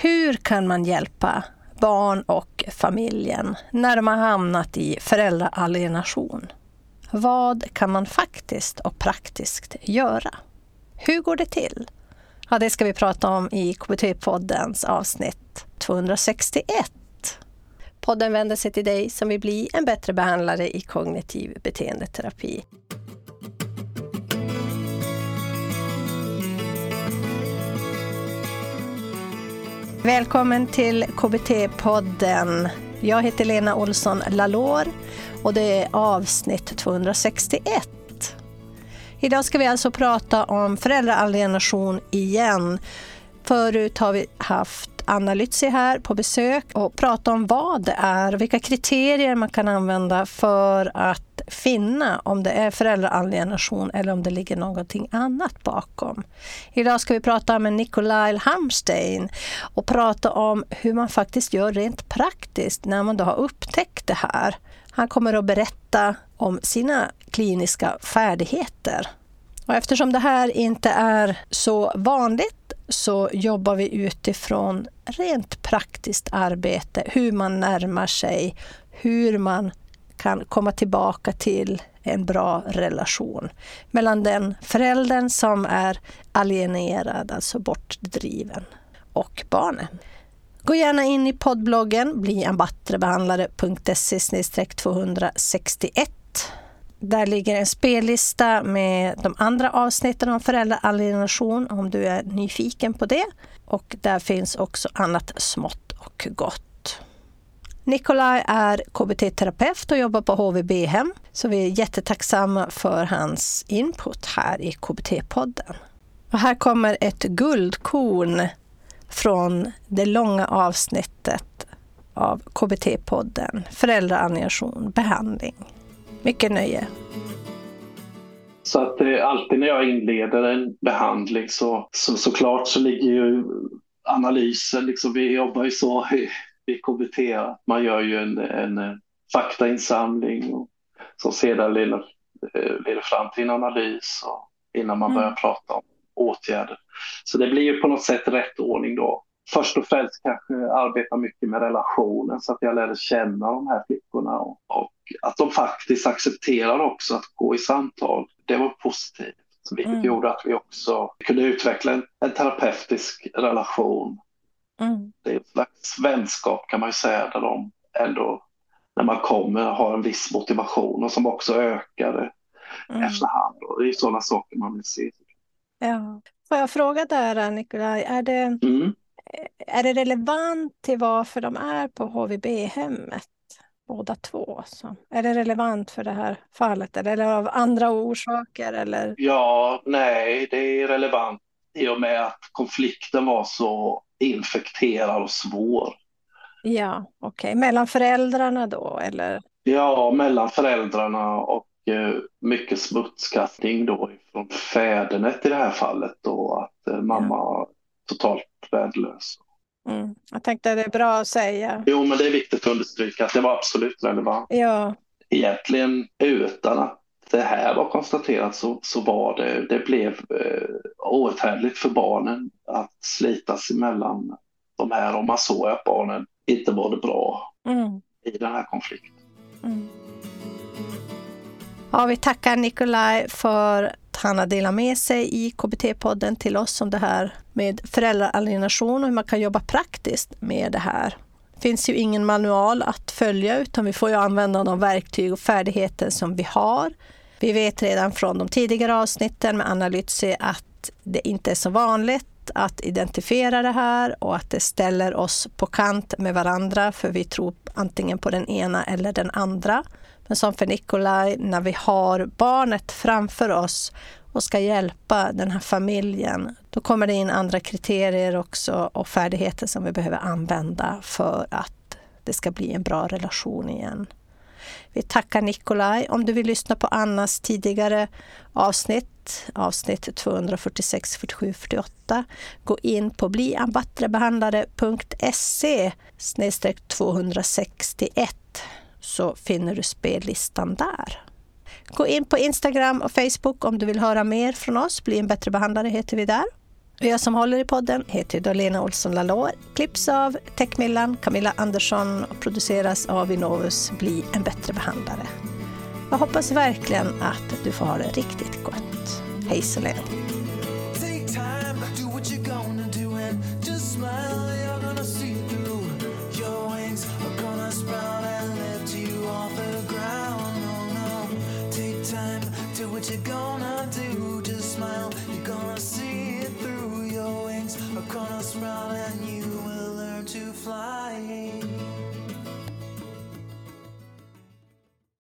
Hur kan man hjälpa barn och familjen när de har hamnat i föräldraalienation? Vad kan man faktiskt och praktiskt göra? Hur går det till? Ja, det ska vi prata om i KBT-poddens avsnitt 261. Podden vänder sig till dig som vill bli en bättre behandlare i kognitiv beteendeterapi. Välkommen till KBT-podden. Jag heter Lena Olsson Lalor och det är avsnitt 261. Idag ska vi alltså prata om föräldraalienation igen. Förut har vi haft Anna Lützi här på besök och prata om vad det är och vilka kriterier man kan använda för att finna om det är föräldraalienation eller om det ligger någonting annat bakom. Idag ska vi prata med Nikolaj Hamstein och prata om hur man faktiskt gör rent praktiskt när man då har upptäckt det här. Han kommer att berätta om sina kliniska färdigheter. Och eftersom det här inte är så vanligt så jobbar vi utifrån rent praktiskt arbete, hur man närmar sig, hur man kan komma tillbaka till en bra relation mellan den föräldern som är alienerad, alltså bortdriven, och barnen. Gå gärna in i poddbloggen bliambattrebehandlare.se 261 där ligger en spellista med de andra avsnitten om föräldraalienation om du är nyfiken på det. Och där finns också annat smått och gott. Nikolaj är KBT-terapeut och jobbar på HVB-hem. Så vi är jättetacksamma för hans input här i KBT-podden. Och här kommer ett guldkorn från det långa avsnittet av KBT-podden Föräldraanimation behandling. Mycket nöje. Så att eh, alltid när jag inleder en behandling så, så såklart så ligger ju analysen, liksom, vi jobbar ju så i, KBT, man gör ju en, en eh, faktainsamling och, som sedan leder, eh, leder fram till en analys och, innan man mm. börjar prata om åtgärder. Så det blir ju på något sätt rätt ordning då. Först och främst kanske arbeta mycket med relationen så att jag lärde känna de här flickorna och, och att de faktiskt accepterar också att gå i samtal. Det var positivt, vilket mm. gjorde att vi också kunde utveckla en, en terapeutisk relation. Mm. Det är ett slags vänskap kan man ju säga, där de ändå när man kommer har en viss motivation och som också ökade mm. efterhand. Och det är sådana saker man vill se. Ja. Får jag fråga där, Nikolaj, är det, mm. är det relevant till varför de är på HVB-hemmet? båda två. Så. Är det relevant för det här fallet eller, eller av andra orsaker? Eller? Ja, nej, det är relevant i och med att konflikten var så infekterad och svår. Ja, okej. Okay. Mellan föräldrarna då, eller? Ja, mellan föräldrarna och eh, mycket smutskastning då från fädernet i det här fallet då, att eh, mamma ja. totalt värdelös. Mm. Jag tänkte att det är bra att säga. Jo, men det är viktigt att understryka att det var absolut relevant. Ja. Egentligen utan att det här var konstaterat så, så var det, det blev eh, outhärdligt för barnen att slitas emellan de här och man såg att barnen inte mådde bra mm. i den här konflikten. Mm. Ja, vi tackar Nikolaj för han har delat med sig i KBT-podden till oss om det här med föräldraalienation och hur man kan jobba praktiskt med det här. Det finns ju ingen manual att följa utan vi får ju använda de verktyg och färdigheter som vi har. Vi vet redan från de tidigare avsnitten med Anna Lützi att det inte är så vanligt att identifiera det här och att det ställer oss på kant med varandra för vi tror antingen på den ena eller den andra. Men som för Nikolaj, när vi har barnet framför oss och ska hjälpa den här familjen, då kommer det in andra kriterier också och färdigheter som vi behöver använda för att det ska bli en bra relation igen. Vi tackar Nikolaj. Om du vill lyssna på Annas tidigare avsnitt, avsnitt 246, 47, 48, gå in på bliambattrebehandlare.se 261 så finner du spellistan där. Gå in på Instagram och Facebook om du vill höra mer från oss. Bli en bättre behandlare heter vi där. Jag som håller i podden heter Lena Olsson Lalor, klipps av Techmillan, Camilla Andersson och produceras av Innovus Bli en bättre behandlare. Jag hoppas verkligen att du får ha det riktigt gott. Hej så länge.